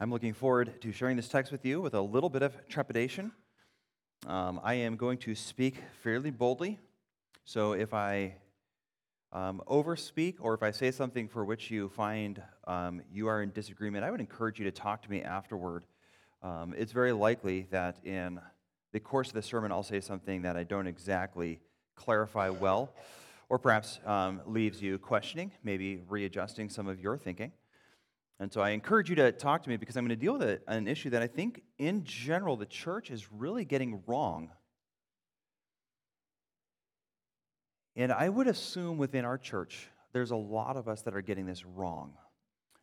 I'm looking forward to sharing this text with you with a little bit of trepidation. Um, I am going to speak fairly boldly, so if I um, overspeak or if I say something for which you find um, you are in disagreement, I would encourage you to talk to me afterward. Um, it's very likely that in the course of the sermon, I'll say something that I don't exactly clarify well, or perhaps um, leaves you questioning, maybe readjusting some of your thinking. And so I encourage you to talk to me because I'm going to deal with an issue that I think, in general, the church is really getting wrong. And I would assume within our church, there's a lot of us that are getting this wrong.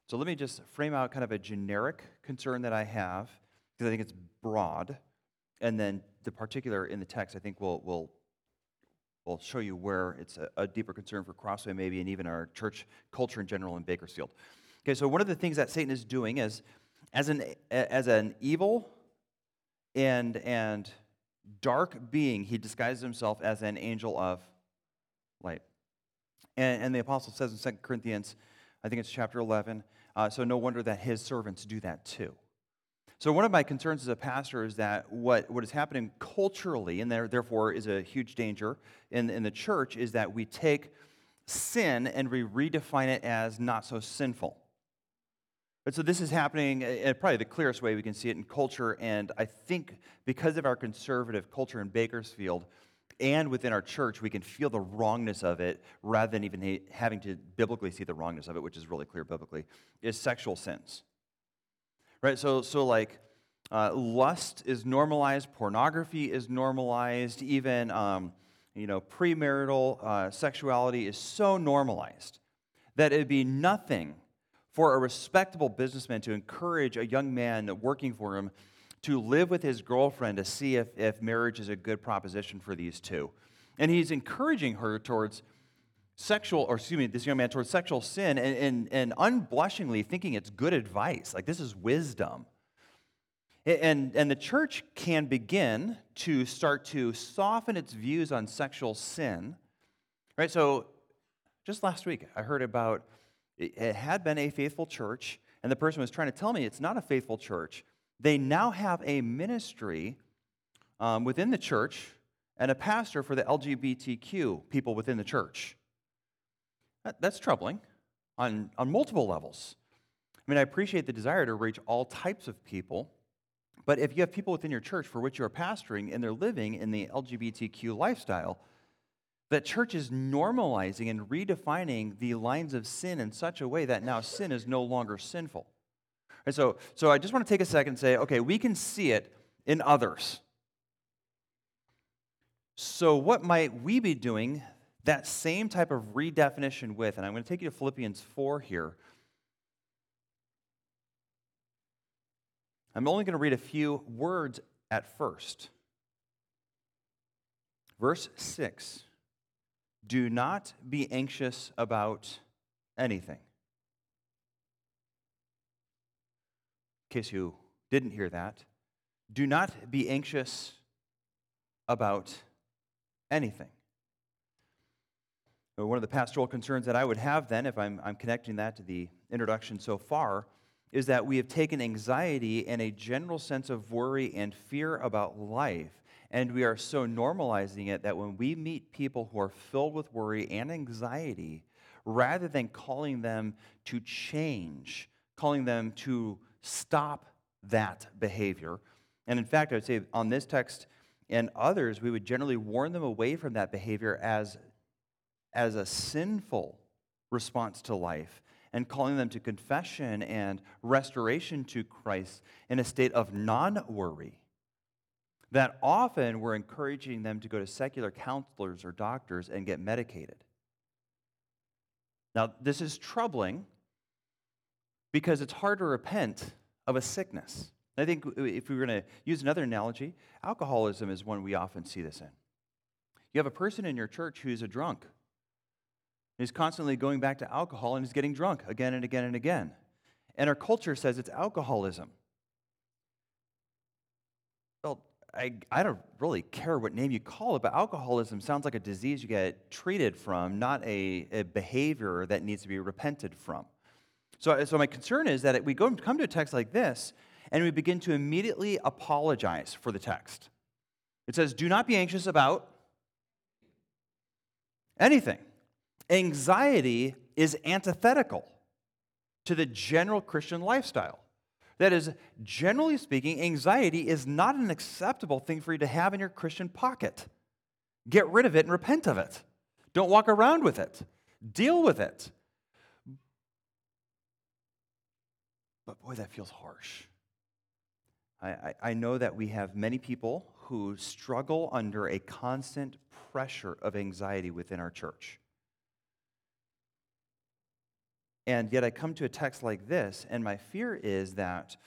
So let me just frame out kind of a generic concern that I have, because I think it's broad. And then the particular in the text, I think, will, will will show you where it's a, a, deeper concern for Crossway, maybe, and even our church culture in general in Bakersfield. Okay, so one of the things that Satan is doing is, as an, as an evil and, and dark being, he disguises himself as an angel of light. And, and the apostle says in 2 Corinthians, I think it's chapter 11, uh, so no wonder that his servants do that too. So, one of my concerns as a pastor is that what, what is happening culturally, and there, therefore is a huge danger in, in the church, is that we take sin and we redefine it as not so sinful. But so this is happening, and probably the clearest way we can see it in culture, and I think because of our conservative culture in Bakersfield and within our church, we can feel the wrongness of it rather than even having to biblically see the wrongness of it, which is really clear biblically, is sexual sins right? So, so like uh, lust is normalized, pornography is normalized, even um, you know premarital uh, sexuality is so normalized that it'd be nothing for a respectable businessman to encourage a young man working for him to live with his girlfriend to see if, if marriage is a good proposition for these two. And he's encouraging her towards sexual, or excuse me, this young man towards sexual sin and, and, and unblushingly thinking it's good advice. Like this is wisdom. And, and the church can begin to start to soften its views on sexual sin. Right? So just last week, I heard about it had been a faithful church, and the person was trying to tell me it's not a faithful church. They now have a ministry um, within the church and a pastor for the LGBTQ people within the church. That, that's troubling on, on multiple levels. I mean, I appreciate the desire to reach all types of people, but if you have people within your church for which you are pastoring and they're living in the LGBTQ lifestyle, that church is normalizing and redefining the lines of sin in such a way that now sin is no longer sinful. And so, so I just want to take a second and say, okay, we can see it in others. So, what might we be doing that same type of redefinition with, and I'm going to take you to Philippians 4 here. I'm only going to read a few words at first. Verse 6 Do not be anxious about anything. In case you didn't hear that, do not be anxious about anything. One of the pastoral concerns that I would have then, if I'm, I'm connecting that to the introduction so far, is that we have taken anxiety and a general sense of worry and fear about life, and we are so normalizing it that when we meet people who are filled with worry and anxiety, rather than calling them to change, calling them to stop that behavior, and in fact, I would say on this text and others, we would generally warn them away from that behavior as as a sinful response to life and calling them to confession and restoration to Christ in a state of non worry. That often we're encouraging them to go to secular counselors or doctors and get medicated. Now, this is troubling because it's hard to repent of a sickness. I think if we were going to use another analogy, alcoholism is one we often see this in. You have a person in your church who's a drunk He's constantly going back to alcohol and is getting drunk again and again and again. And our culture says it's alcoholism. Well, I, I don't really care what name you call it, but alcoholism sounds like a disease you get treated from, not a, a behavior that needs to be repented from. So, so my concern is that we go, come to a text like this and we begin to immediately apologize for the text. It says, Do not be anxious about anything. Anxiety is antithetical to the general Christian lifestyle. That is, generally speaking, anxiety is not an acceptable thing for you to have in your Christian pocket. Get rid of it and repent of it. Don't walk around with it. Deal with it. But boy, that feels harsh. I, I, know that we have many people who struggle under a constant pressure of anxiety within our church. And yet I come to a text like this, and my fear is that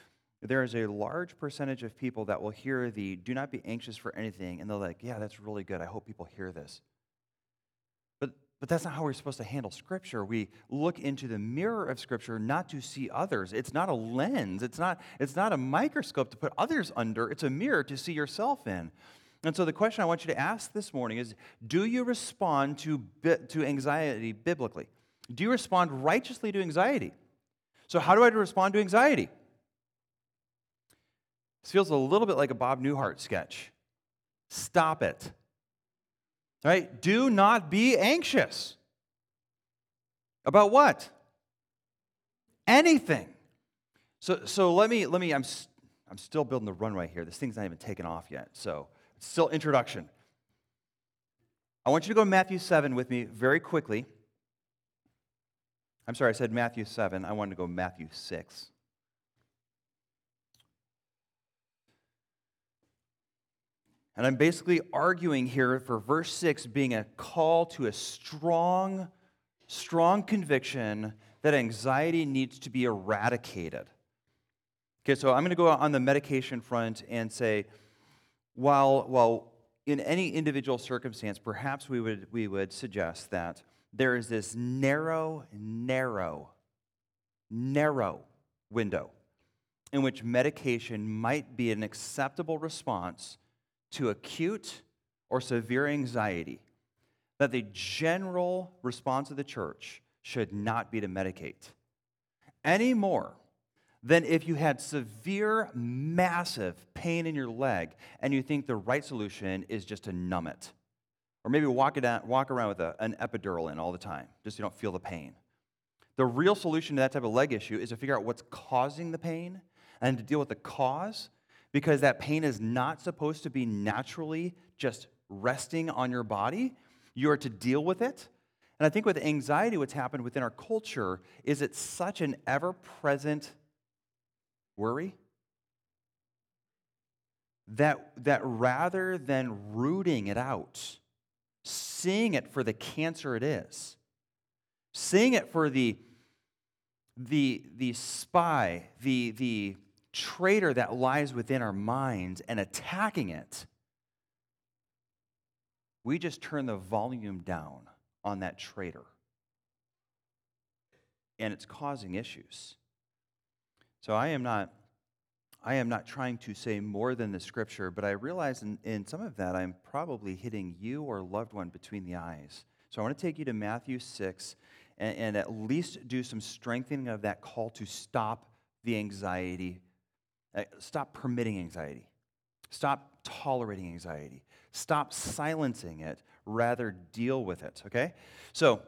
there is a large percentage of people that will hear the do not be anxious for anything, and they're like, yeah, that's really good. I hope people hear this. But, but that's not how we're supposed to handle Scripture. We look into the mirror of Scripture not to see others. It's not a lens, it's not, it's not a microscope to put others under, it's a mirror to see yourself in. And so the question I want you to ask this morning is do you respond to, to anxiety biblically? Do you respond righteously to anxiety? So, how do I respond to anxiety? This feels a little bit like a Bob Newhart sketch. Stop it. Right? Do not be anxious. About what? Anything. So, so let me, let me, I'm, I'm still building the runway here. This thing's not even taken off yet. So, it's still introduction. I want you to go to Matthew 7 with me very quickly. I'm sorry, I said Matthew 7. I wanted to go Matthew 6. And I'm basically arguing here for verse 6 being a call to a strong, strong conviction that anxiety needs to be eradicated. Okay, so I'm going to go on the medication front and say, while, while in any individual circumstance, perhaps we would, we would suggest that there is this narrow, narrow, narrow window in which medication might be an acceptable response to acute or severe anxiety, that the general response of the church should not be to medicate any more than if you had severe, massive pain in your leg and you think the right solution is just to numb it. Or maybe walk, it out, walk around with a, an epidural in all the time, just so you don't feel the pain. The real solution to that type of leg issue is to figure out what's causing the pain and to deal with the cause because that pain is not supposed to be naturally just resting on your body. You are to deal with it. And I think with anxiety, what's happened within our culture is it's such an ever present worry that, that rather than rooting it out, seeing it for the cancer it is, seeing it for the, the, the spy, the, the traitor that lies within our minds and attacking it, we just turn the volume down on that traitor. And it's causing issues. So I am not I am not trying to say more than the scripture, but I realize in, in some of that I'm probably hitting you or loved one between the eyes. So I want to take you to Matthew 6 and, and at least do some strengthening of that call to stop the anxiety, uh, stop permitting anxiety, stop tolerating anxiety, stop silencing it, rather deal with it, okay? So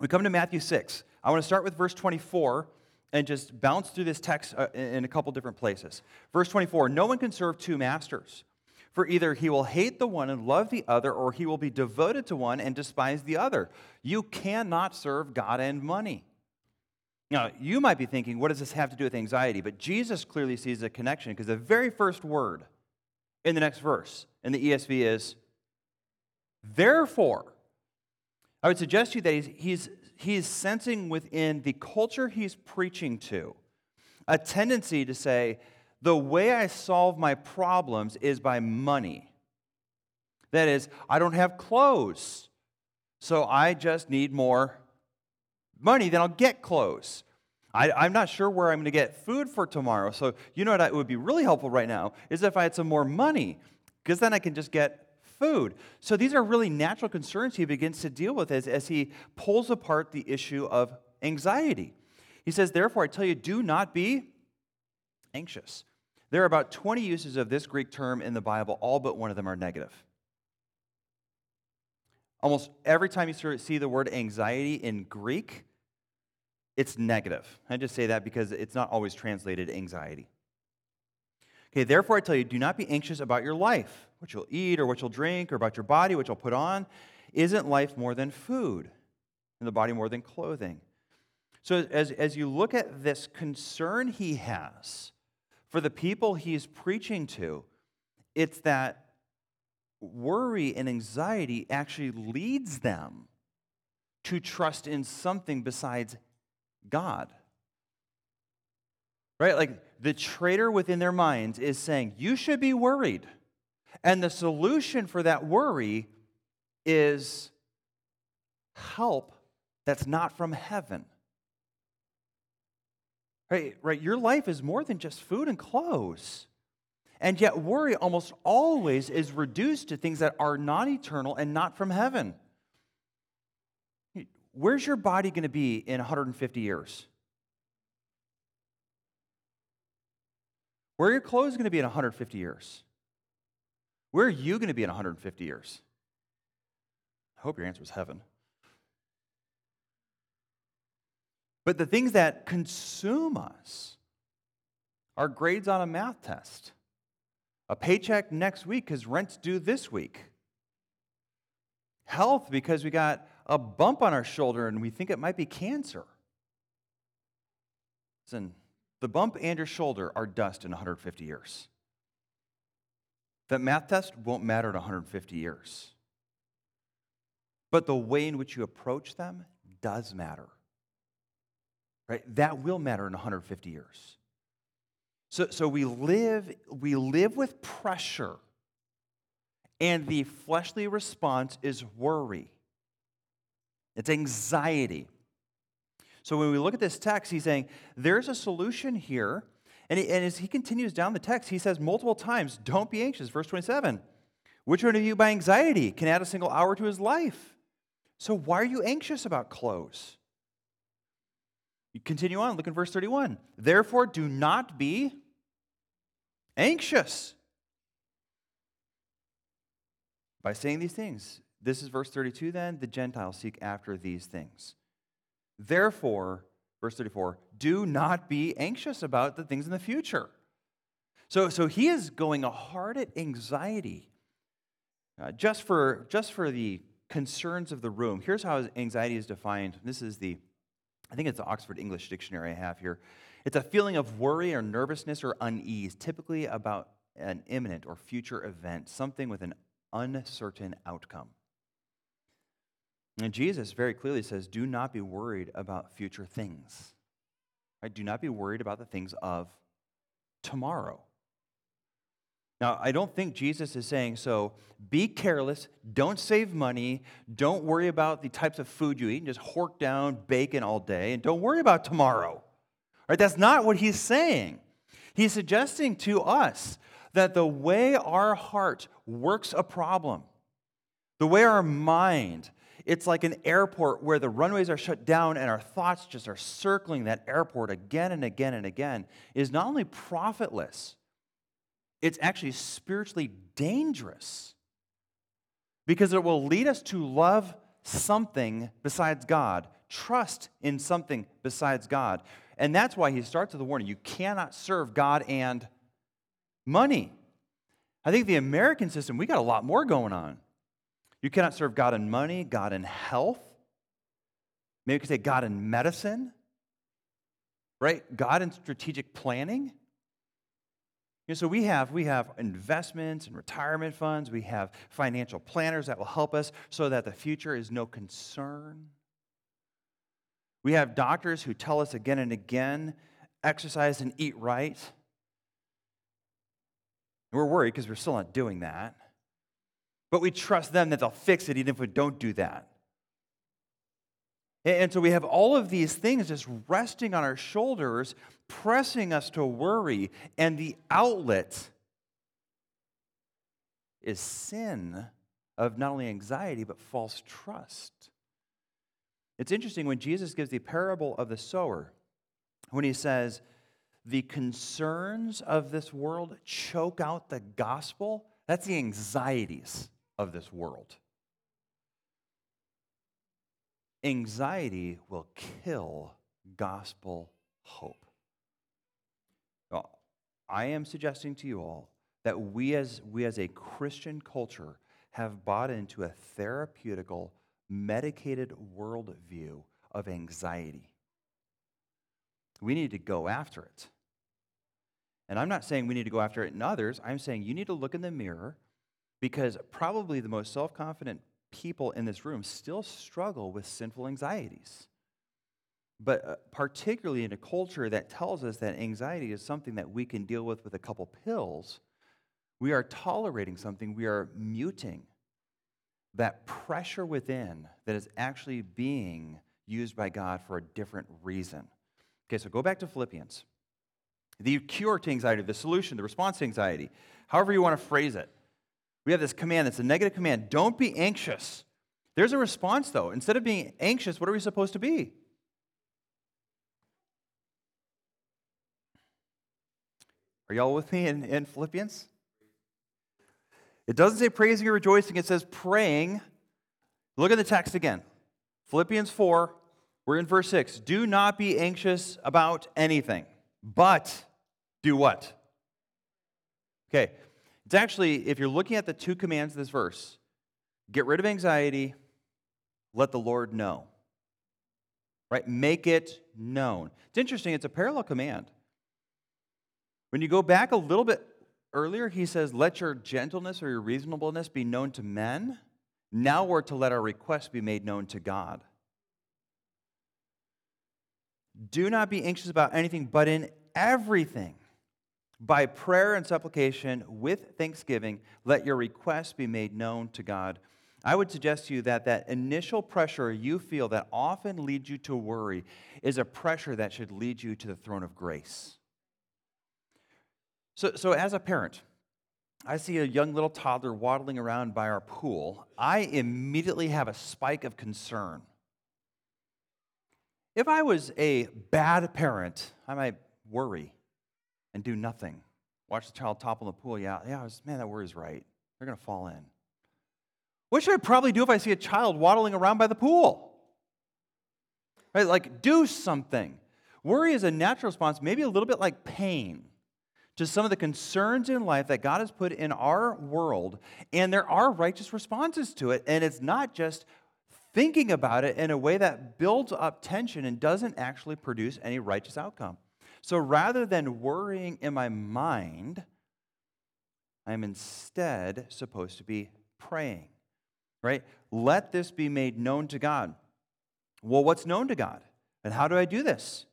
we come to Matthew 6. I want to start with verse 24 and just bounce through this text uh, in a couple different places. Verse 24 No one can serve two masters, for either he will hate the one and love the other, or he will be devoted to one and despise the other. You cannot serve God and money. Now, you might be thinking, what does this have to do with anxiety? But Jesus clearly sees a connection because the very first word in the next verse in the ESV is, therefore. I would suggest to you that he's, he's he's sensing within the culture he's preaching to a tendency to say, the way I solve my problems is by money. That is, I don't have clothes, so I just need more money, then I'll get clothes. I, am not sure where I'm going to get food for tomorrow. So, you know what It would be really helpful right now is if I had some more money, because then I can just get food. So these are really natural concerns he begins to deal with as, as he pulls apart the issue of anxiety. He says, Therefore, I tell you, do not be anxious. There are about 20 uses of this Greek term in the Bible, all but one of them are negative. Almost every time you see the word anxiety in Greek, it's negative. I just say that because it's not always translated anxiety. Okay, therefore I tell you, do not be anxious about your life, what you'll eat or what you'll drink, or about your body, what you'll put on. Isn't life more than food, and the body more than clothing? So, as, as you look at this concern he has for the people he's preaching to, it's that worry and anxiety actually leads them to trust in something besides God. Right? Like the traitor within their minds is saying, You should be worried. And the solution for that worry is help that's not from heaven. Right, right? Your life is more than just food and clothes. And yet, worry almost always is reduced to things that are not eternal and not from heaven. Where's your body going to be in 150 years? Where are your clothes going to be in 150 years? Where are you going to be in 150 years? I hope your answer is heaven. But the things that consume us are grades on a math test, a paycheck next week because rent's due this week, health because we got a bump on our shoulder and we think it might be cancer. Listen, the bump and your shoulder are dust in 150 years. That math test won't matter in 150 years. But the way in which you approach them does matter. Right? That will matter in 150 years. So, so we, live, we live with pressure, and the fleshly response is worry. It's anxiety. So when we look at this text, he's saying there's a solution here. And, he, and as he continues down the text, he says multiple times, Don't be anxious. Verse 27 Which one of you by anxiety can add a single hour to his life? So why are you anxious about clothes? You continue on, look in verse 31. Therefore, do not be anxious. By saying these things, this is verse 32 then, the Gentiles seek after these things. Therefore, verse 34, do not be anxious about the things in the future. So, so he is going hard at anxiety. Uh, just, for, just for the concerns of the room, here's how anxiety is defined. This is the, I think it's the Oxford English Dictionary I have here. It's a feeling of worry or nervousness or unease, typically about an imminent or future event, something with an uncertain outcome. And Jesus very clearly says, do not be worried about future things. Right? Do not be worried about the things of tomorrow. Now, I don't think Jesus is saying, so be careless, don't save money, don't worry about the types of food you eat, and just hork down bacon all day, and don't worry about tomorrow. Right? That's not what he's saying. He's suggesting to us that the way our heart works a problem, the way our mind it's like an airport where the runways are shut down and our thoughts just are circling that airport again and again and again, is not only profitless, it's actually spiritually dangerous because it will lead us to love something besides God, trust in something besides God. And that's why he starts with the warning you cannot serve God and money. I think the American system, we got a lot more going on. You cannot serve God in money, God in health. Maybe you could say God in medicine, right? God in strategic planning. You know, so we have, we have investments and retirement funds. We have financial planners that will help us so that the future is no concern. We have doctors who tell us again and again exercise and eat right. We're worried because we're still not doing that. But we trust them that they'll fix it even if we don't do that. And so we have all of these things just resting on our shoulders, pressing us to worry. And the outlet is sin of not only anxiety, but false trust. It's interesting when Jesus gives the parable of the sower, when he says, the concerns of this world choke out the gospel, that's the anxieties of this world. Anxiety will kill gospel hope. Well, I am suggesting to you all that we as, we as a Christian culture have bought into a therapeutical, medicated worldview of anxiety. We need to go after it. And I'm not saying we need to go after it in others. I'm saying you need to look in the mirror because probably the most self confident people in this room still struggle with sinful anxieties. But uh, particularly in a culture that tells us that anxiety is something that we can deal with with a couple pills, we are tolerating something, we are muting that pressure within that is actually being used by God for a different reason. Okay, so go back to Philippians. The cure to anxiety, the solution, the response to anxiety, however you want to phrase it. We have this command that's a negative command don't be anxious. There's a response, though. Instead of being anxious, what are we supposed to be? Are y'all with me in, in Philippians? It doesn't say praising or rejoicing, it says praying. Look at the text again. Philippians 4, we're in verse 6. Do not be anxious about anything, but do what? Okay. It's actually, if you're looking at the two commands of this verse, get rid of anxiety, let the Lord know. Right? Make it known. It's interesting, it's a parallel command. When you go back a little bit earlier, he says, Let your gentleness or your reasonableness be known to men. Now we're to let our requests be made known to God. Do not be anxious about anything, but in everything, by prayer and supplication with thanksgiving, let your requests be made known to God. I would suggest to you that that initial pressure you feel that often leads you to worry is a pressure that should lead you to the throne of grace. So, so as a parent, I see a young little toddler waddling around by our pool. I immediately have a spike of concern. If I was a bad parent, I might worry and do nothing. Watch the child topple in the pool. Yeah, yeah, was, man, that worry's right. They're going to fall in. What should I probably do if I see a child waddling around by the pool? Right? Like, do something. Worry is a natural response, maybe a little bit like pain to some of the concerns in life that God has put in our world, and there are righteous responses to it. And it's not just thinking about it in a way that builds up tension and doesn't actually produce any righteous outcome. So rather than worrying in my mind, I'm instead supposed to be praying, right? Let this be made known to God. Well, what's known to God? And how do I do this?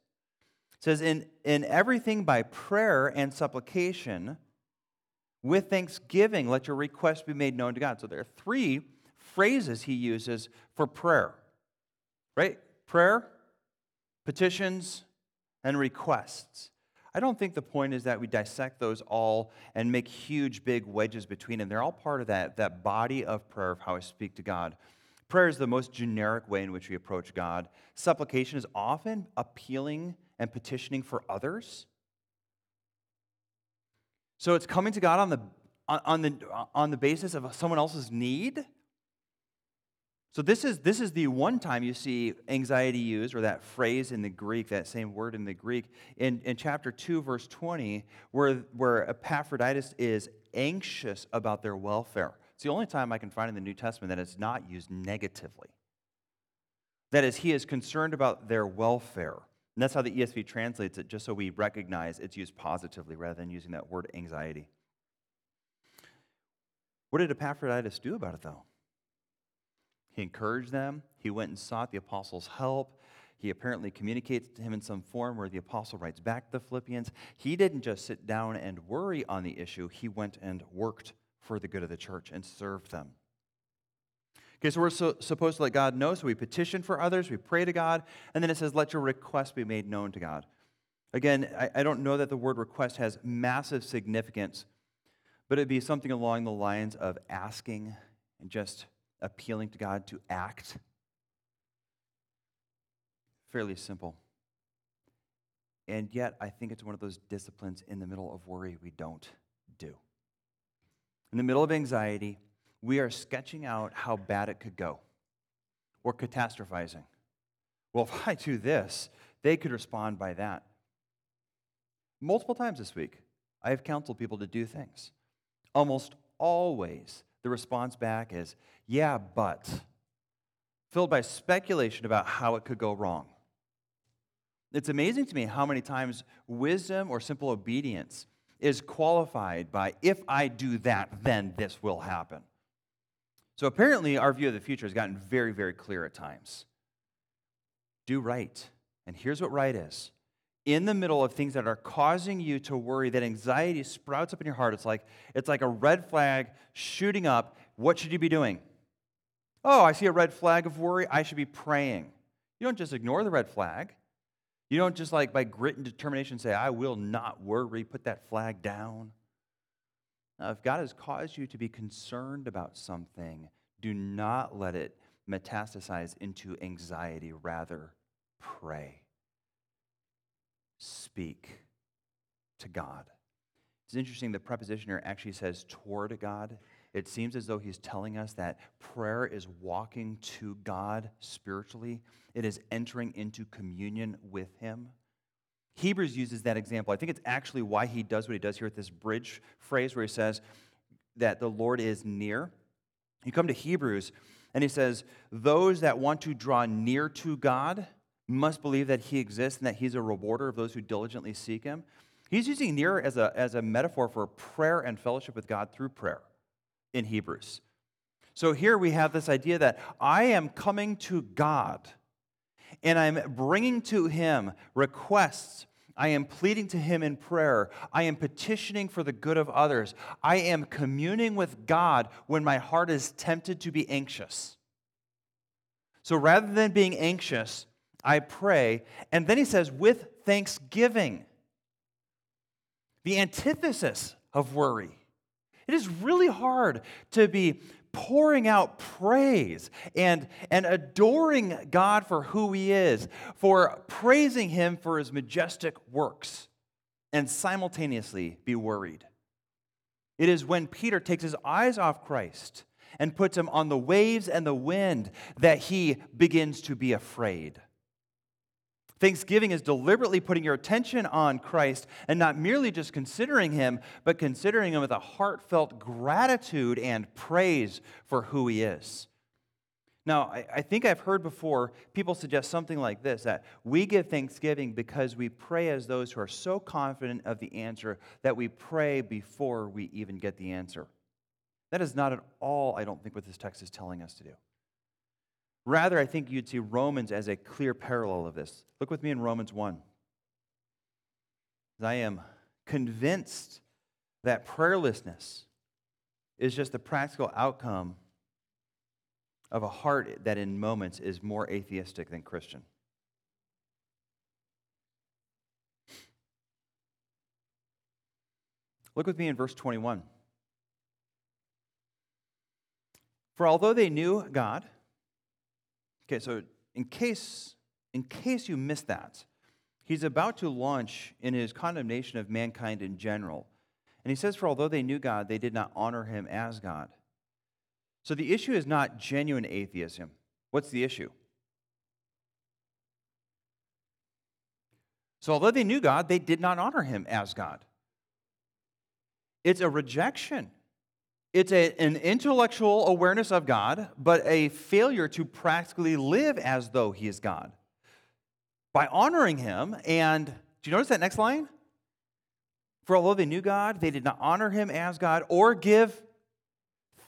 It says, in, in everything by prayer and supplication, with thanksgiving, let your requests be made known to God. So there are three phrases he uses for prayer, right? Prayer, petitions, and requests. I don't think the point is that we dissect those all and make huge, big wedges between them. They're all part of that, that body of prayer of how I speak to God. Prayer is the most generic way in which we approach God. Supplication is often appealing and petitioning for others. So it's coming to God on the, on, the, on the basis of someone else's need so this is this is the one time you see anxiety used, or that phrase in the Greek, that same word in the Greek, in, in chapter 2, verse 20, where, where Epaphroditus is anxious about their welfare. It's the only time I can find in the New Testament that it's not used negatively. That is, he is concerned about their welfare. And that's how the ESV translates it, just so we recognize it's used positively rather than using that word anxiety. What did Epaphroditus do about it, though? He encouraged them. He went and sought the apostles' help. He apparently communicates to him in some form where the apostle writes back to the Philippians. He didn't just sit down and worry on the issue, he went and worked for the good of the church and served them. Okay, so we're so, supposed to let God know. So we petition for others, we pray to God, and then it says, let your request be made known to God. Again, I, I don't know that the word request has massive significance, but it'd be something along the lines of asking and just appealing to God to act? Fairly simple. And yet, I think it's one of those disciplines in the middle of worry we don't do. In the middle of anxiety, we are sketching out how bad it could go We're catastrophizing. Well, if I do this, they could respond by that. Multiple times this week, I have counseled people to do things. Almost always, the response back is, yeah, but, filled by speculation about how it could go wrong. It's amazing to me how many times wisdom or simple obedience is qualified by, if I do that, then this will happen. So apparently, our view of the future has gotten very, very clear at times. Do right. And here's what right is in the middle of things that are causing you to worry, that anxiety sprouts up in your heart. It's like, it's like a red flag shooting up. What should you be doing? Oh, I see a red flag of worry. I should be praying. You don't just ignore the red flag. You don't just like by grit and determination say, I will not worry, put that flag down. Now, if God has caused you to be concerned about something, do not let it metastasize into anxiety. Rather, pray. Speak to God. It's interesting, the preposition here actually says toward God. It seems as though he's telling us that prayer is walking to God spiritually, it is entering into communion with him. Hebrews uses that example. I think it's actually why he does what he does here with this bridge phrase where he says that the Lord is near. You come to Hebrews and he says, Those that want to draw near to God must believe that he exists and that he's a rewarder of those who diligently seek him. He's using near as a, as a metaphor for prayer and fellowship with God through prayer in Hebrews. So here we have this idea that I am coming to God and I'm bringing to him requests. I am pleading to him in prayer. I am petitioning for the good of others. I am communing with God when my heart is tempted to be anxious. So rather than being anxious, I pray. And then he says, with thanksgiving. The antithesis of worry. It is really hard to be pouring out praise and, and adoring God for who He is, for praising Him for His majestic works, and simultaneously be worried. It is when Peter takes his eyes off Christ and puts him on the waves and the wind that he begins to be afraid. Thanksgiving is deliberately putting your attention on Christ and not merely just considering him, but considering him with a heartfelt gratitude and praise for who he is. Now, I, think I've heard before people suggest something like this that we give thanksgiving because we pray as those who are so confident of the answer that we pray before we even get the answer. That is not at all, I don't think, what this text is telling us to do. Rather, I think you'd see Romans as a clear parallel of this. Look with me in Romans 1. I am convinced that prayerlessness is just the practical outcome of a heart that in moments is more atheistic than Christian. Look with me in verse 21. For although they knew God, Okay, so in case, in case you missed that, he's about to launch in his condemnation of mankind in general. And he says, For although they knew God, they did not honor him as God. So the issue is not genuine atheism. What's the issue? So although they knew God, they did not honor him as God. It's a rejection it's a, an intellectual awareness of God, but a failure to practically live as though He is God. By honoring Him, and do you notice that next line? For although they knew God, they did not honor Him as God or give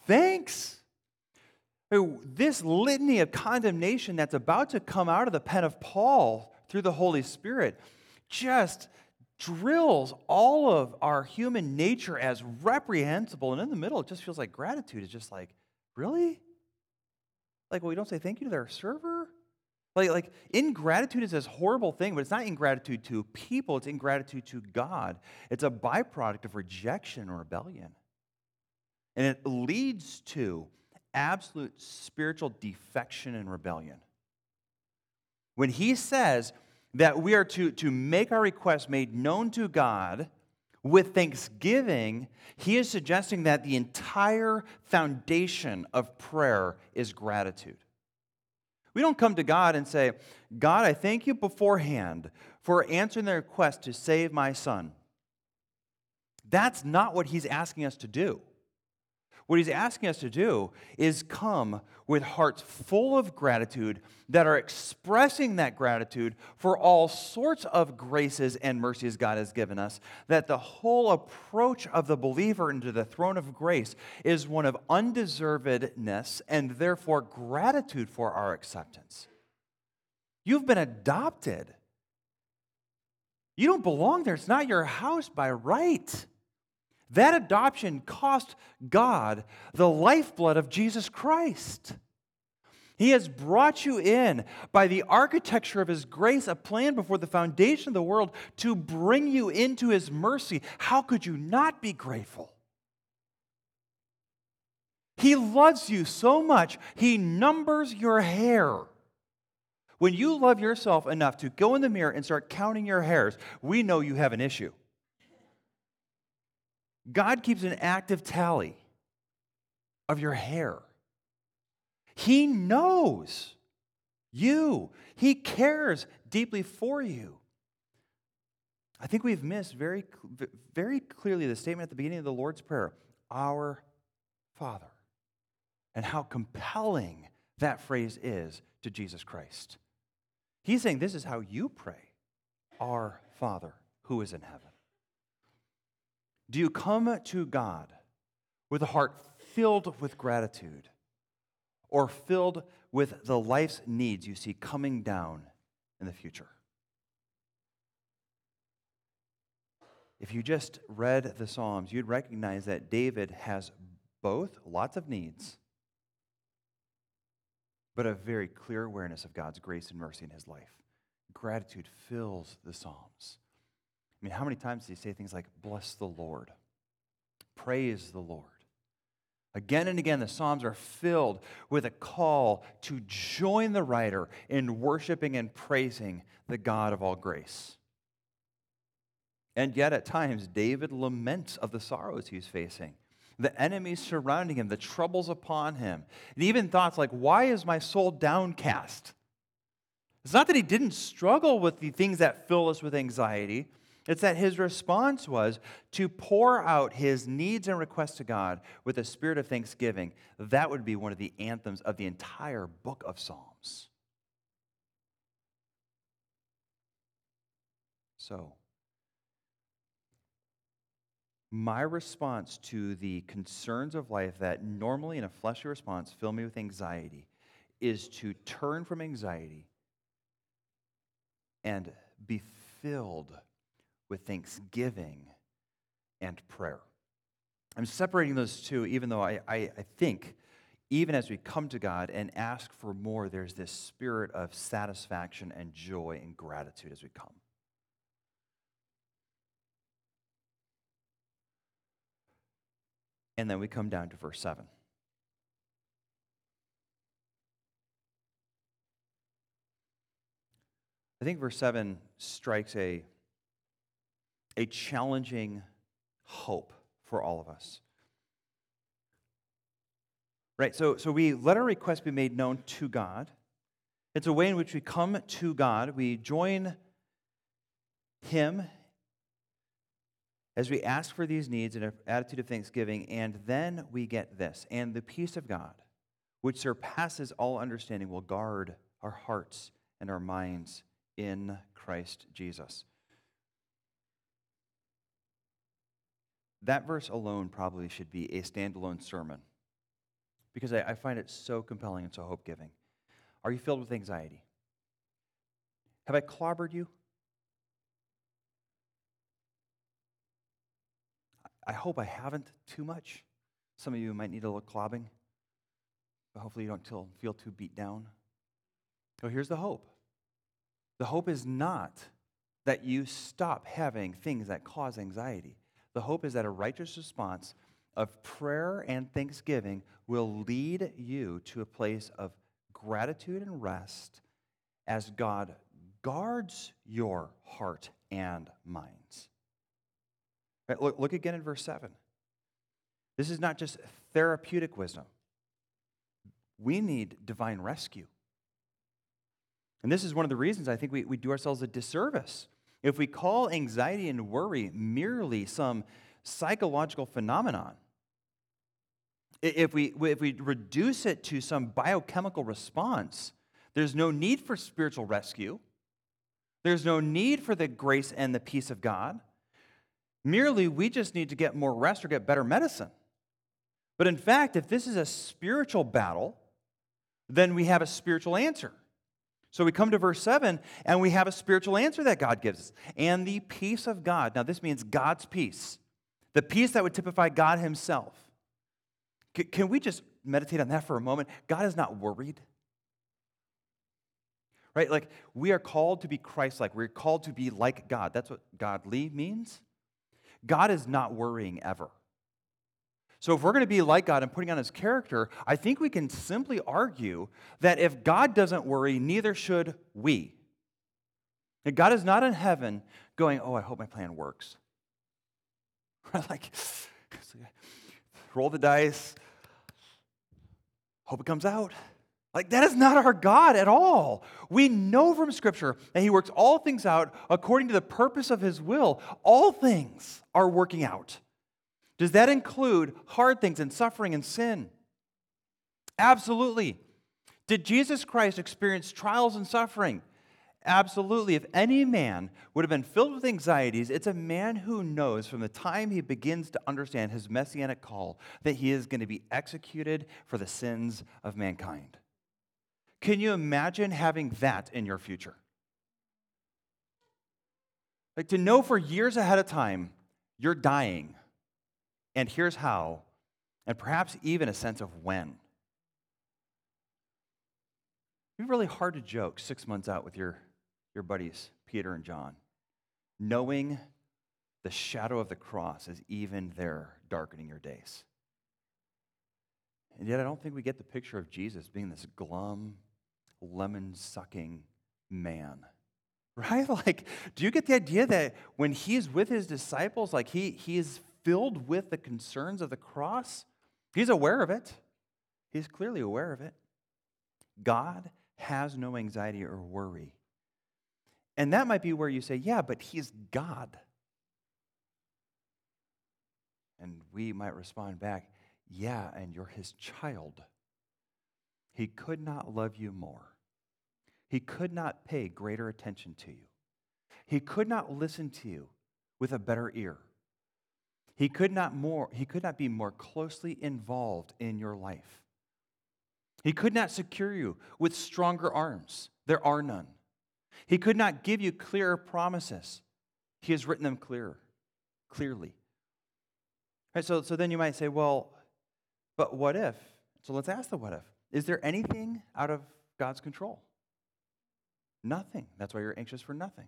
thanks. Oh, this litany of condemnation that's about to come out of the pen of Paul through the Holy Spirit just drills all of our human nature as reprehensible. And in the middle, it just feels like gratitude is just like, really? Like, well, we don't say thank you to their server? Like, like ingratitude is this horrible thing, but it's not ingratitude to people, it's ingratitude to God. It's a byproduct of rejection or rebellion. And it leads to absolute spiritual defection and rebellion. When he says, that we are to, to make our requests made known to God with thanksgiving, he is suggesting that the entire foundation of prayer is gratitude. We don't come to God and say, God, I thank you beforehand for answering the request to save my son. That's not what he's asking us to do. What he's asking us to do is come with hearts full of gratitude that are expressing that gratitude for all sorts of graces and mercies God has given us. That the whole approach of the believer into the throne of grace is one of undeservedness and therefore gratitude for our acceptance. You've been adopted. You don't belong there. It's not your house by right. That adoption cost God the lifeblood of Jesus Christ. He has brought you in by the architecture of His grace, a plan before the foundation of the world to bring you into His mercy. How could you not be grateful? He loves you so much, He numbers your hair. When you love yourself enough to go in the mirror and start counting your hairs, we know you have an issue. God keeps an active tally of your hair. He knows you, He cares deeply for you. I think we've missed very, very clearly the statement at the beginning of the Lord's Prayer Our Father, and how compelling that phrase is to Jesus Christ. He's saying, This is how you pray, Our Father who is in heaven. Do you come to God with a heart filled with gratitude or filled with the life's needs you see coming down in the future? If you just read the Psalms, you'd recognize that David has both lots of needs, but a very clear awareness of God's grace and mercy in his life. Gratitude fills the Psalms. I mean, how many times do you say things like, bless the Lord? Praise the Lord. Again and again, the Psalms are filled with a call to join the writer in worshiping and praising the God of all grace. And yet, at times, David laments of the sorrows he's facing, the enemies surrounding him, the troubles upon him, and even thoughts like, Why is my soul downcast? It's not that he didn't struggle with the things that fill us with anxiety, it's that his response was to pour out his needs and requests to God with a spirit of thanksgiving. That would be one of the anthems of the entire book of Psalms. So, my response to the concerns of life that normally in a fleshly response fill me with anxiety is to turn from anxiety and be filled with thanksgiving and prayer. I'm separating those two, even though I, I, I, think, even as we come to God and ask for more, there's this spirit of satisfaction and joy and gratitude as we come. And then we come down to verse 7. I think verse 7 strikes a a challenging hope for all of us. Right? So, so we let our request be made known to God. It's a way in which we come to God. We join Him as we ask for these needs in an attitude of thanksgiving, and then we get this. And the peace of God, which surpasses all understanding, will guard our hearts and our minds in Christ Jesus. That verse alone probably should be a standalone sermon because I, I find it so compelling and so hope giving. Are you filled with anxiety? Have I clobbered you? I hope I haven't too much. Some of you might need a little clobbing, but hopefully you don't feel too beat down. So here's the hope the hope is not that you stop having things that cause anxiety. The hope is that a righteous response of prayer and thanksgiving will lead you to a place of gratitude and rest as God guards your heart and minds. Right, look, look again in verse 7. This is not just therapeutic wisdom, we need divine rescue. And this is one of the reasons I think we, we do ourselves a disservice. If we call anxiety and worry merely some psychological phenomenon, if we, if we reduce it to some biochemical response, there's no need for spiritual rescue. There's no need for the grace and the peace of God. Merely, we just need to get more rest or get better medicine. But in fact, if this is a spiritual battle, then we have a spiritual answer. So we come to verse 7 and we have a spiritual answer that God gives us. And the peace of God. Now, this means God's peace, the peace that would typify God Himself. Can we just meditate on that for a moment? God is not worried. Right? Like, we are called to be Christ like. We're called to be like God. That's what godly means. God is not worrying ever. So, if we're going to be like God and putting on his character, I think we can simply argue that if God doesn't worry, neither should we. And God is not in heaven going, Oh, I hope my plan works. like, roll the dice, hope it comes out. Like, that is not our God at all. We know from Scripture that He works all things out according to the purpose of His will. All things are working out does that include hard things and suffering and sin? Absolutely. Did Jesus Christ experience trials and suffering? Absolutely. If any man would have been filled with anxieties, it's a man who knows from the time he begins to understand his messianic call that he is going to be executed for the sins of mankind. Can you imagine having that in your future? Like to know for years ahead of time you're dying and here's how, and perhaps even a sense of when. It'd be really hard to joke six months out with your, your buddies, Peter and John, knowing the shadow of the cross is even there darkening your days. And yet, I don't think we get the picture of Jesus being this glum, lemon sucking man. Right? Like, do you get the idea that when he's with his disciples, like he, he is filled with the concerns of the cross? He's aware of it. He's clearly aware of it. God has no anxiety or worry. And that might be where you say, yeah, but he's God. And we might respond back, yeah, and you're his child. He could not love you more. He could not pay greater attention to you. He could not listen to you with a better ear. He could not more he could not be more closely involved in your life. He could not secure you with stronger arms. There are none. He could not give you clearer promises. He has written them clearer, clearly. Right, so, so then you might say, well, but what if? So let's ask the what if. Is there anything out of God's control? Nothing. That's why you're anxious for nothing.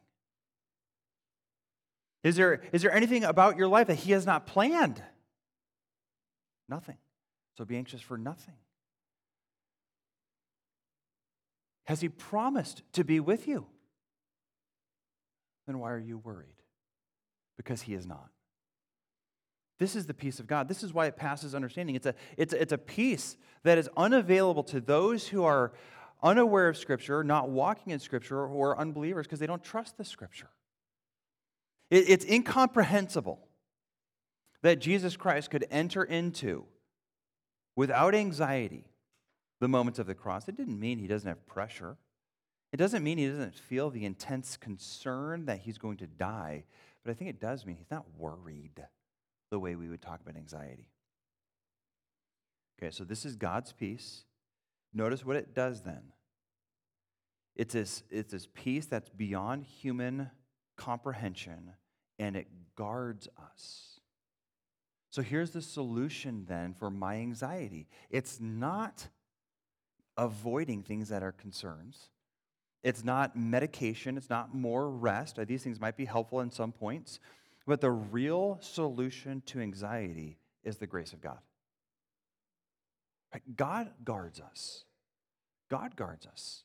Is there, is there anything about your life that He has not planned? Nothing. So be anxious for nothing. Has He promised to be with you? Then why are you worried? Because He is not. This is the peace of God. This is why it passes understanding. It's a, it's a, it's a peace that is unavailable to those who are unaware of Scripture, not walking in Scripture, or unbelievers because they don't trust the Scripture. It's incomprehensible that Jesus Christ could enter into without anxiety the moments of the cross. It didn't mean he doesn't have pressure. It doesn't mean he doesn't feel the intense concern that he's going to die. But I think it does mean he's not worried the way we would talk about anxiety. Okay, so this is God's peace. Notice what it does then. It's this, it's this peace that's beyond human comprehension and it guards us. So here's the solution then for my anxiety it's not avoiding things that are concerns. It's not medication. It's not more rest. Uh, these things might be helpful in some points. But the real solution to anxiety is the grace of God. God guards us. God guards us.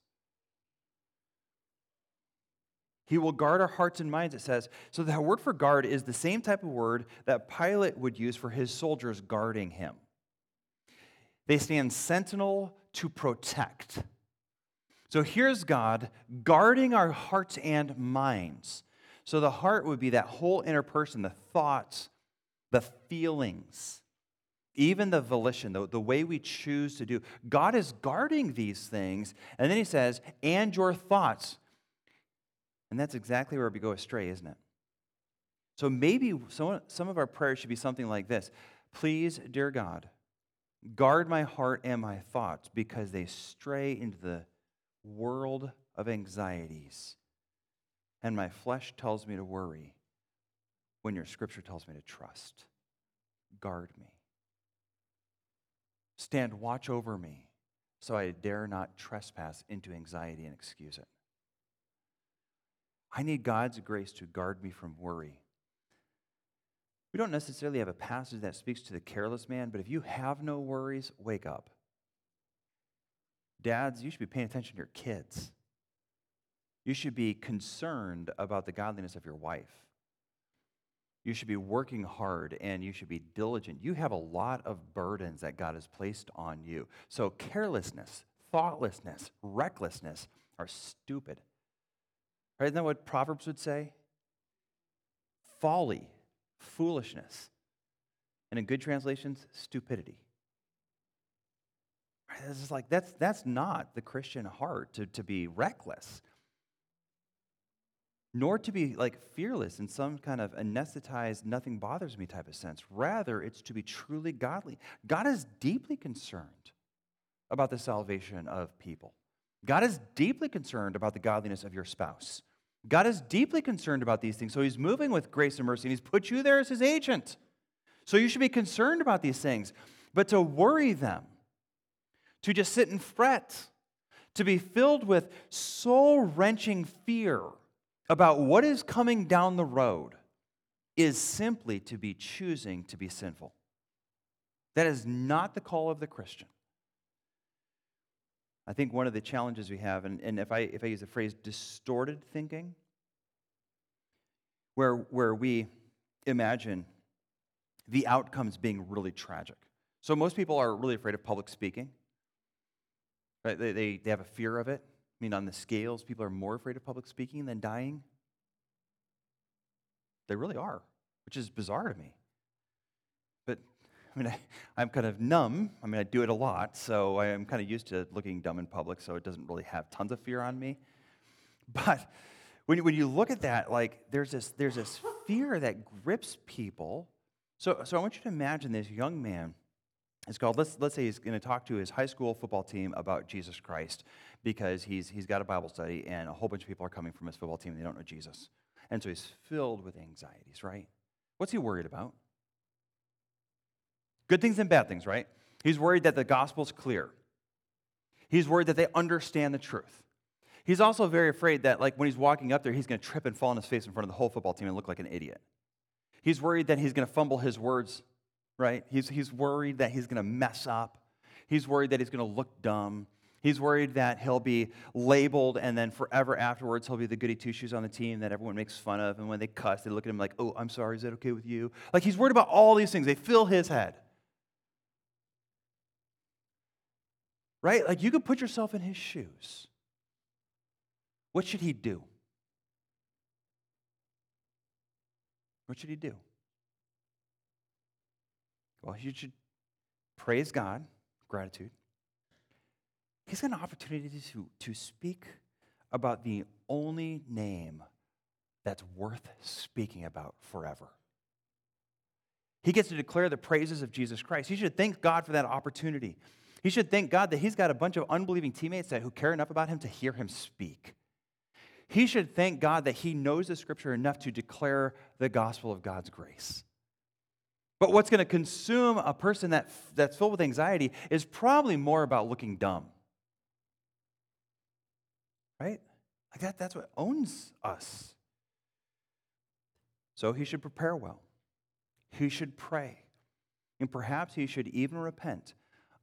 He will guard our hearts and minds, it says. So that word for guard is the same type of word that Pilate would use for his soldiers guarding him. They stand sentinel to protect. So here's God guarding our hearts and minds. So the heart would be that whole inner person, the thoughts, the feelings, even the volition, the, the way we choose to do. God is guarding these things. And then he says, and your thoughts. And that's exactly where we go astray, isn't it? So maybe some, some of our prayers should be something like this Please, dear God, guard my heart and my thoughts because they stray into the world of anxieties. And my flesh tells me to worry when your scripture tells me to trust. Guard me. Stand watch over me so I dare not trespass into anxiety and excuse it. I need God's grace to guard me from worry. We don't necessarily have a passage that speaks to the careless man, but if you have no worries, wake up. Dads, you should be paying attention to your kids. You should be concerned about the godliness of your wife. You should be working hard and you should be diligent. You have a lot of burdens that God has placed on you. So, carelessness, thoughtlessness, recklessness are stupid. Right? Isn't that what Proverbs would say? Folly, foolishness. And in good translations, stupidity. It's just like that's that's not the Christian heart to, to be reckless. Nor to be like fearless in some kind of anesthetized, nothing bothers me type of sense. Rather, it's to be truly godly. God is deeply concerned about the salvation of people. God is deeply concerned about the godliness of your spouse. God is deeply concerned about these things. So he's moving with grace and mercy, and he's put you there as his agent. So you should be concerned about these things. But to worry them, to just sit and fret, to be filled with soul wrenching fear about what is coming down the road, is simply to be choosing to be sinful. That is not the call of the Christian. I think one of the challenges we have, and, and if, I, if I use the phrase distorted thinking, where, where we imagine the outcomes being really tragic. So most people are really afraid of public speaking. Right? They, they, they have a fear of it. I mean, on the scales, people are more afraid of public speaking than dying. They really are, which is bizarre to me. I mean, I, am kind of numb. I mean, I do it a lot, so I am kind of used to looking dumb in public, so it doesn't really have tons of fear on me. But when you, when you look at that, like there's this, there's this fear that grips people. So, so I want you to imagine this young man it's called, let's, let's say he's going to talk to his high school football team about Jesus Christ because he's, he's got a Bible study and a whole bunch of people are coming from his football team and they don't know Jesus. And so he's filled with anxieties, right? What's he worried about? Good things and bad things, right? He's worried that the gospel's clear. He's worried that they understand the truth. He's also very afraid that, like, when he's walking up there, he's going to trip and fall on his face in front of the whole football team and look like an idiot. He's worried that he's going to fumble his words right? He's, he's worried that he's going to mess up. He's worried that he's going to look dumb. He's worried that he'll be labeled and then forever afterwards he'll be the goody two shoes on the team that everyone makes fun of. And when they cuss, they look at him like, oh, I'm sorry, is that okay with you? Like he's worried about all these things. They fill his head. Right? Like you could put yourself in his shoes. What should he do? What should he do? Well, he should praise God, gratitude. He's got an opportunity to, to speak about the only name that's worth speaking about forever. He gets to declare the praises of Jesus Christ. He should thank God for that opportunity. He should thank God that he's got a bunch of unbelieving teammates that, who care enough about him to hear him speak. He should thank God that he knows the scripture enough to declare the gospel of God's grace. But what's going to consume a person that, that's filled with anxiety is probably more about looking dumb. Right? Like that, that's what owns us. So he should prepare well. He should pray. And perhaps he should even repent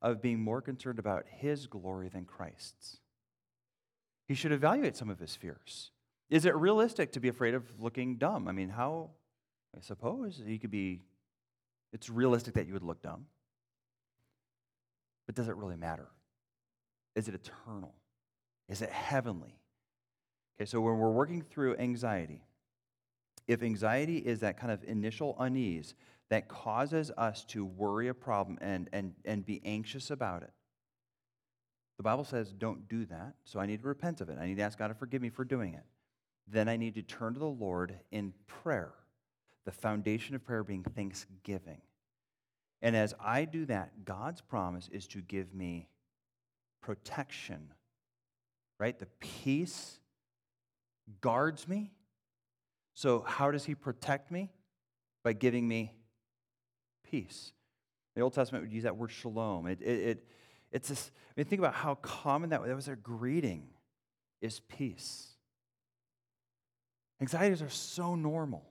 of being more concerned about his glory than Christ's. He should evaluate some of his fears. Is it realistic to be afraid of looking dumb? I mean, how, I suppose you could be, it's realistic that you would look dumb. But does it really matter? Is it eternal? Is it heavenly? Okay, so when we're working through anxiety, if anxiety is that kind of initial unease that causes us to worry a problem and, and, and be anxious about it, the Bible says don't do that. So I need to repent of it. I need to ask God to forgive me for doing it. Then I need to turn to the Lord in prayer, the foundation of prayer being thanksgiving. And as I do that, God's promise is to give me protection, right? The peace guards me. So, how does He protect me? By giving me peace. The Old Testament would use that word shalom. It, it, it it's this, I mean, think about how common that, that was their greeting is peace. Anxieties are so normal.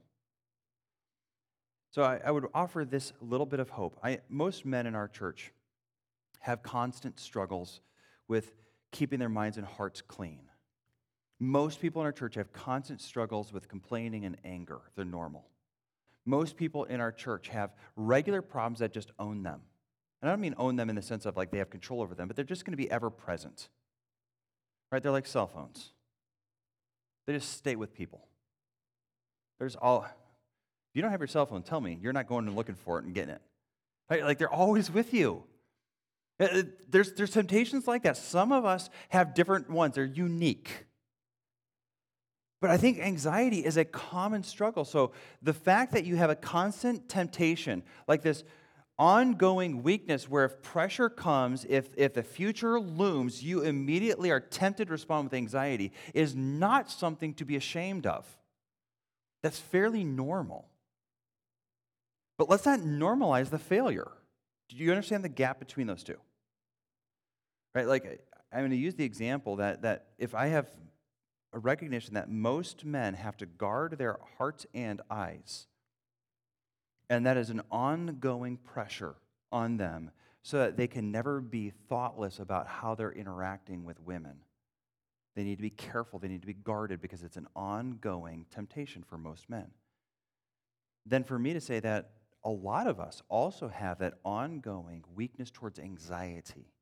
So I, I, would offer this little bit of hope. I, most men in our church have constant struggles with keeping their minds and hearts clean. Most people in our church have constant struggles with complaining and anger. They're normal. Most people in our church have regular problems that just own them. And I don't mean own them in the sense of like they have control over them, but they're just going to be ever present. Right? They're like cell phones. They just stay with people. There's all, if you don't have your cell phone, tell me you're not going and looking for it and getting it. Right? Like they're always with you. Uh, uh, there's, there's temptations like that. Some of us have different ones, they're unique. But I think anxiety is a common struggle. So the fact that you have a constant temptation, like this ongoing weakness where if pressure comes, if, if the future looms, you immediately are tempted to respond with anxiety, is not something to be ashamed of. That's fairly normal. But let's not normalize the failure. Do you understand the gap between those two? Right? Like, I'm going to use the example that, that if I have a recognition that most men have to guard their hearts and eyes and that is an ongoing pressure on them so that they can never be thoughtless about how they're interacting with women. They need to be careful, they need to be guarded because it's an ongoing temptation for most men. Then, for me to say that a lot of us also have that ongoing weakness towards anxiety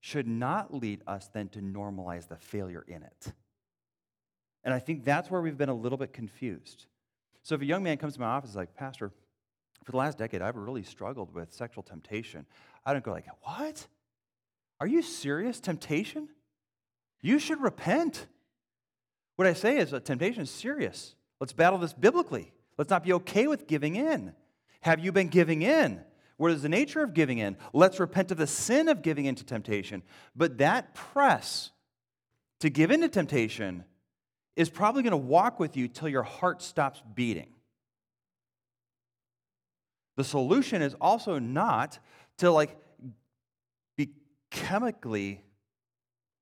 should not lead us then to normalize the failure in it. And I think that's where we've been a little bit confused. So if a young man comes to my office like, Pastor, for the last decade, I've really struggled with sexual temptation. I don't go like, what? Are you serious? Temptation? You should repent. What I say is that temptation is serious. Let's battle this biblically. Let's not be okay with giving in. Have you been giving in? What is the nature of giving in? Let's repent of the sin of giving in to temptation. But that press to give in to temptation is probably going to walk with you till your heart stops beating. The solution is also not to like be chemically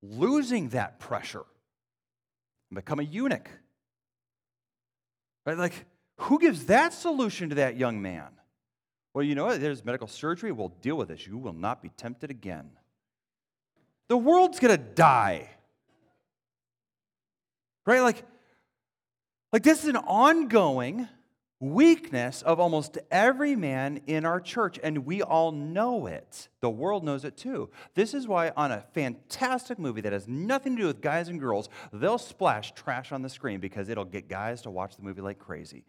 losing that pressure and become a eunuch. Right? Like, who gives that solution to that young man? Well, you know what? There's medical surgery. We'll deal with this. You will not be tempted again. The world's going to die. Right? Like, like this is an ongoing weakness of almost every man in our church, and we all know it. The world knows it too. This is why, on a fantastic movie that has nothing to do with guys and girls, they'll splash trash on the screen because it'll get guys to watch the movie like crazy.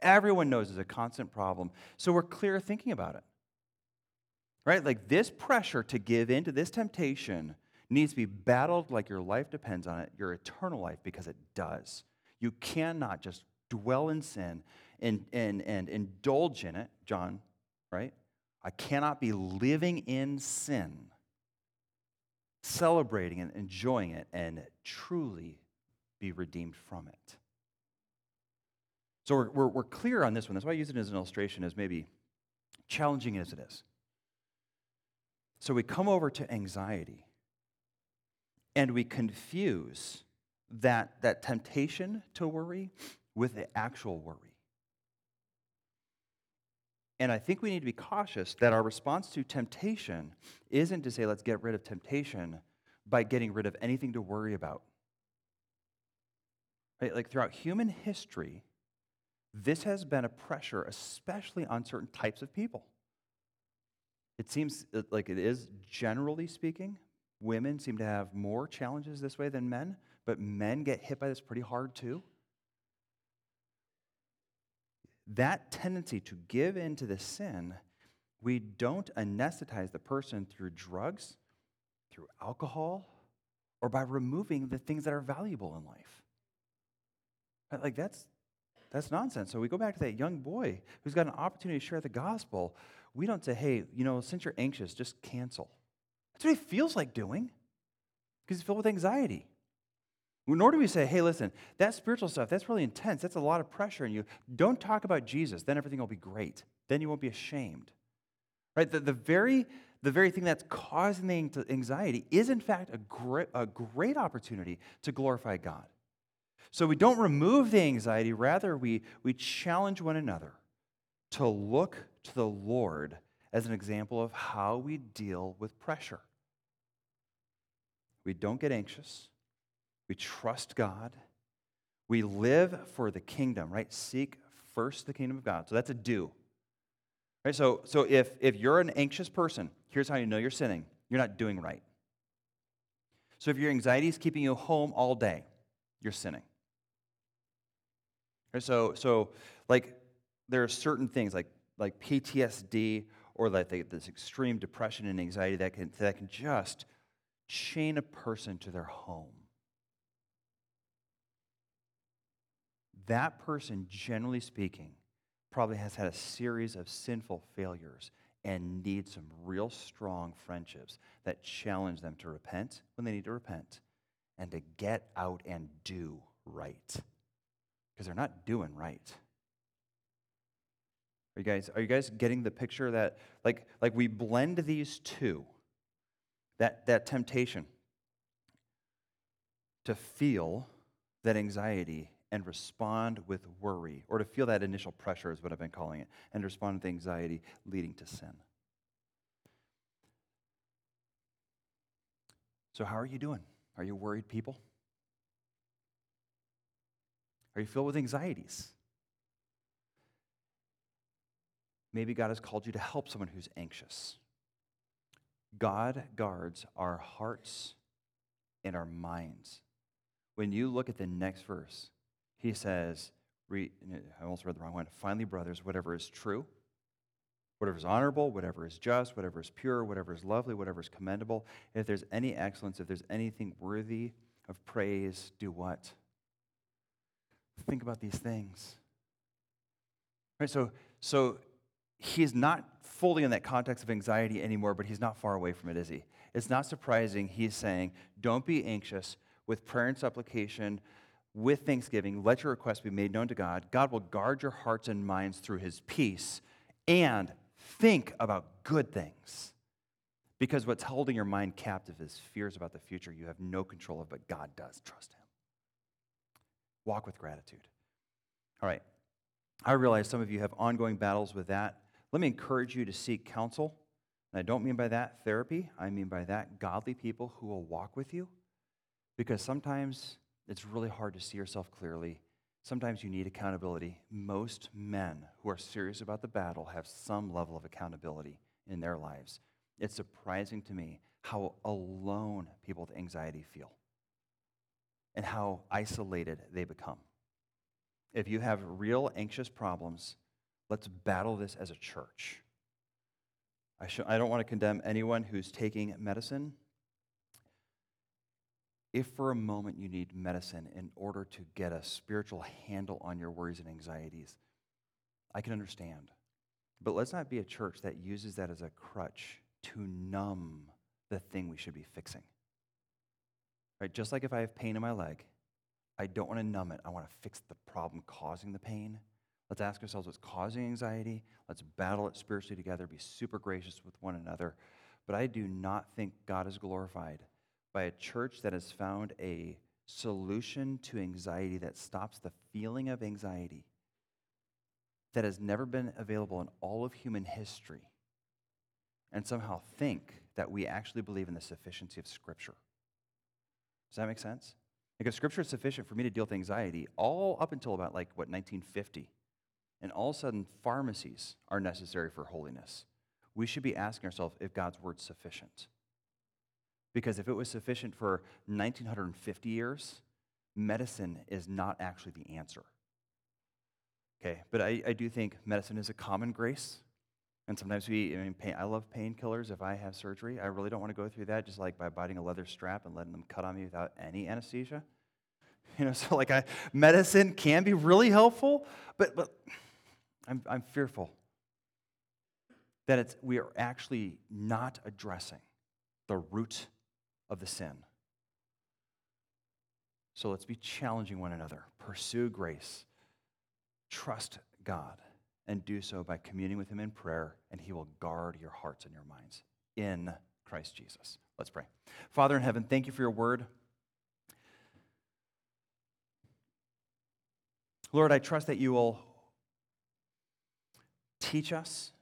Everyone knows it's a constant problem, so we're clear thinking about it. Right? Like this pressure to give in to this temptation needs to be battled like your life depends on it, your eternal life, because it does. You cannot just dwell in sin and, and, and indulge in it, John, right? I cannot be living in sin, celebrating and enjoying it, and truly be redeemed from it. So we're, we're, we're clear on this one. That's why I use it as an illustration, as maybe challenging as it is. So we come over to anxiety and we confuse that, that temptation to worry with the actual worry. And I think we need to be cautious that our response to temptation isn't to say, let's get rid of temptation by getting rid of anything to worry about. Right? Like throughout human history, this has been a pressure, especially on certain types of people. It seems uh, like it is, generally speaking, women seem to have more challenges this way than men, but men get hit by this pretty hard too. That tendency to give in to the sin, we don't anesthetize the person through drugs, through alcohol, or by removing the things that are valuable in life. Like that's that's nonsense. So we go back to that young boy who's got an opportunity to share the gospel. We don't say, hey, you know, since you're anxious, just cancel. That's what he feels like doing because he's filled with anxiety. Nor do we say, hey, listen, that spiritual stuff, that's really intense. That's a lot of pressure on you. Don't talk about Jesus. Then everything will be great. Then you won't be ashamed. Right? The, the, very, the very thing that's causing the anxiety is, in fact, a great, a great opportunity to glorify God. So we don't remove the anxiety, rather, we, we challenge one another to look to the Lord as an example of how we deal with pressure. We don't get anxious, we trust God, we live for the kingdom, right? Seek first the kingdom of God. So that's a do. Right? So, so if, if you're an anxious person, here's how you know you're sinning you're not doing right. So if your anxiety is keeping you home all day, you're sinning. Right? So, so like there are certain things like, like PTSD or like this extreme depression and anxiety that can, that can just chain a person to their home. That person, generally speaking, probably has had a series of sinful failures and needs some real strong friendships that challenge them to repent when they need to repent and to get out and do right because they're not doing right. Are you guys are you guys getting the picture that like like we blend these two that that temptation to feel that anxiety and respond with worry or to feel that initial pressure is what I've been calling it and respond with anxiety leading to sin. So how are you doing? Are you worried people? Are you filled with anxieties? Maybe God has called you to help someone who's anxious. God guards our hearts and our minds. When you look at the next verse, he says, I almost read the wrong one. Finally, brothers, whatever is true, whatever is honorable, whatever is just, whatever is pure, whatever is lovely, whatever is commendable, if there's any excellence, if there's anything worthy of praise, do what? think about these things. Right? So, so he's not fully in that context of anxiety anymore, but he's not far away from it, is he? It's not surprising he's saying, don't be anxious with prayer and supplication, with thanksgiving. Let your requests be made known to God. God will guard your hearts and minds through his peace. And think about good things. Because what's holding your mind captive is fears about the future you have no control of, but God does. Trust him. Walk with gratitude. All right. I realize some of you have ongoing battles with that. Let me encourage you to seek counsel. And I don't mean by that therapy, I mean by that godly people who will walk with you. Because sometimes it's really hard to see yourself clearly. Sometimes you need accountability. Most men who are serious about the battle have some level of accountability in their lives. It's surprising to me how alone people with anxiety feel and how isolated they become. If you have real anxious problems, let's battle this as a church. I, sh- I don't want to condemn anyone who's taking medicine. If for a moment you need medicine in order to get a spiritual handle on your worries and anxieties, I can understand. But let's not be a church that uses that as a crutch to numb the thing we should be fixing. Right? Just like if I have pain in my leg, I don't want to numb it. I want to fix the problem causing the pain. Let's ask ourselves what's causing anxiety. Let's battle it spiritually together, be super gracious with one another. But I do not think God is glorified by a church that has found a solution to anxiety that stops the feeling of anxiety that has never been available in all of human history and somehow think that we actually believe in the sufficiency of Scripture. Does that make sense? Because scripture is sufficient for me to deal with anxiety all up until about like, what, 1950. And all of a sudden, pharmacies are necessary for holiness. We should be asking ourselves if God's word's sufficient. Because if it was sufficient for 1950 years, medicine is not actually the answer. Okay, but I, I do think medicine is a common grace. And sometimes we, I mean, pain, I love painkillers if I have surgery. I really don't want to go through that just like by biting a leather strap and letting them cut on me without any anesthesia. You know, so like I, medicine can be really helpful, but, but I'm, I'm fearful that it's, we are actually not addressing the root of the sin. So let's be challenging one another. Pursue grace. Trust God and do so by communing with Him in prayer, and He will guard your hearts and your minds in Christ Jesus. Let's pray. Father in heaven, thank you for your word. Lord, I trust that you will teach us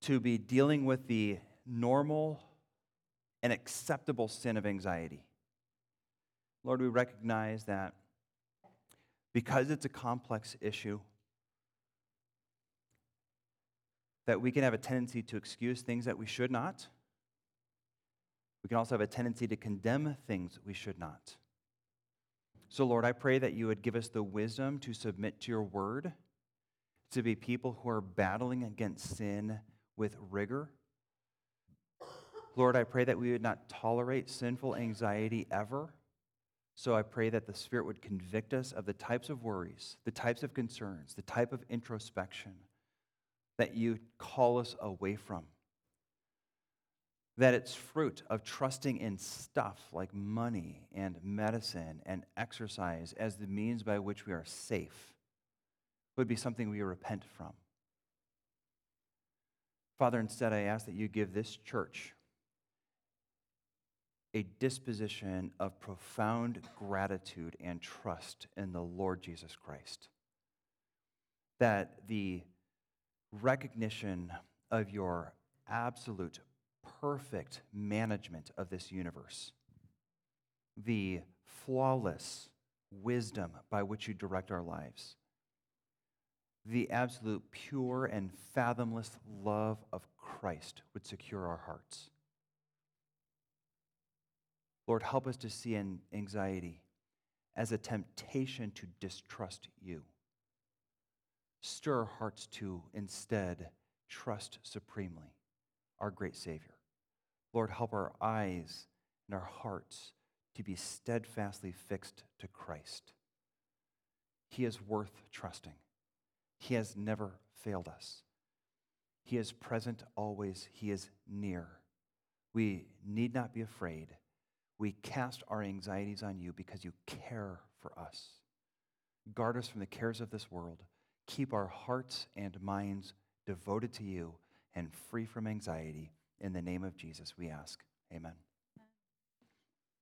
to be dealing with the normal and acceptable sin of anxiety. Lord, we recognize that because it's a complex issue, that we can have a tendency to excuse things that we should not. We can also have a tendency to condemn things we should not. So, Lord, I pray that you would give us the wisdom to submit to your word, to be people who are battling against sin with rigor. Lord, I pray that we would not tolerate sinful anxiety ever. So I pray that the Spirit would convict us of the types of worries, the types of concerns, the type of introspection that you call us away from. That it's fruit of trusting in stuff like money and medicine and exercise as the means by which we are safe would be something we repent from. Father, instead, I ask that you give this church a disposition of profound gratitude and trust in the Lord Jesus Christ. That the recognition of your absolute perfect management of this universe, the flawless wisdom by which you direct our lives, the absolute pure and fathomless love of Christ would secure our hearts. Lord, help us to see anxiety as a temptation to distrust you. Stir our hearts to instead trust supremely our great Savior. Lord, help our eyes and our hearts to be steadfastly fixed to Christ. He is worth trusting. He has never failed us. He is present always, He is near. We need not be afraid. We cast our anxieties on you because you care for us. Guard us from the cares of this world keep our hearts and minds devoted to you and free from anxiety. In the name of Jesus, we ask. Amen.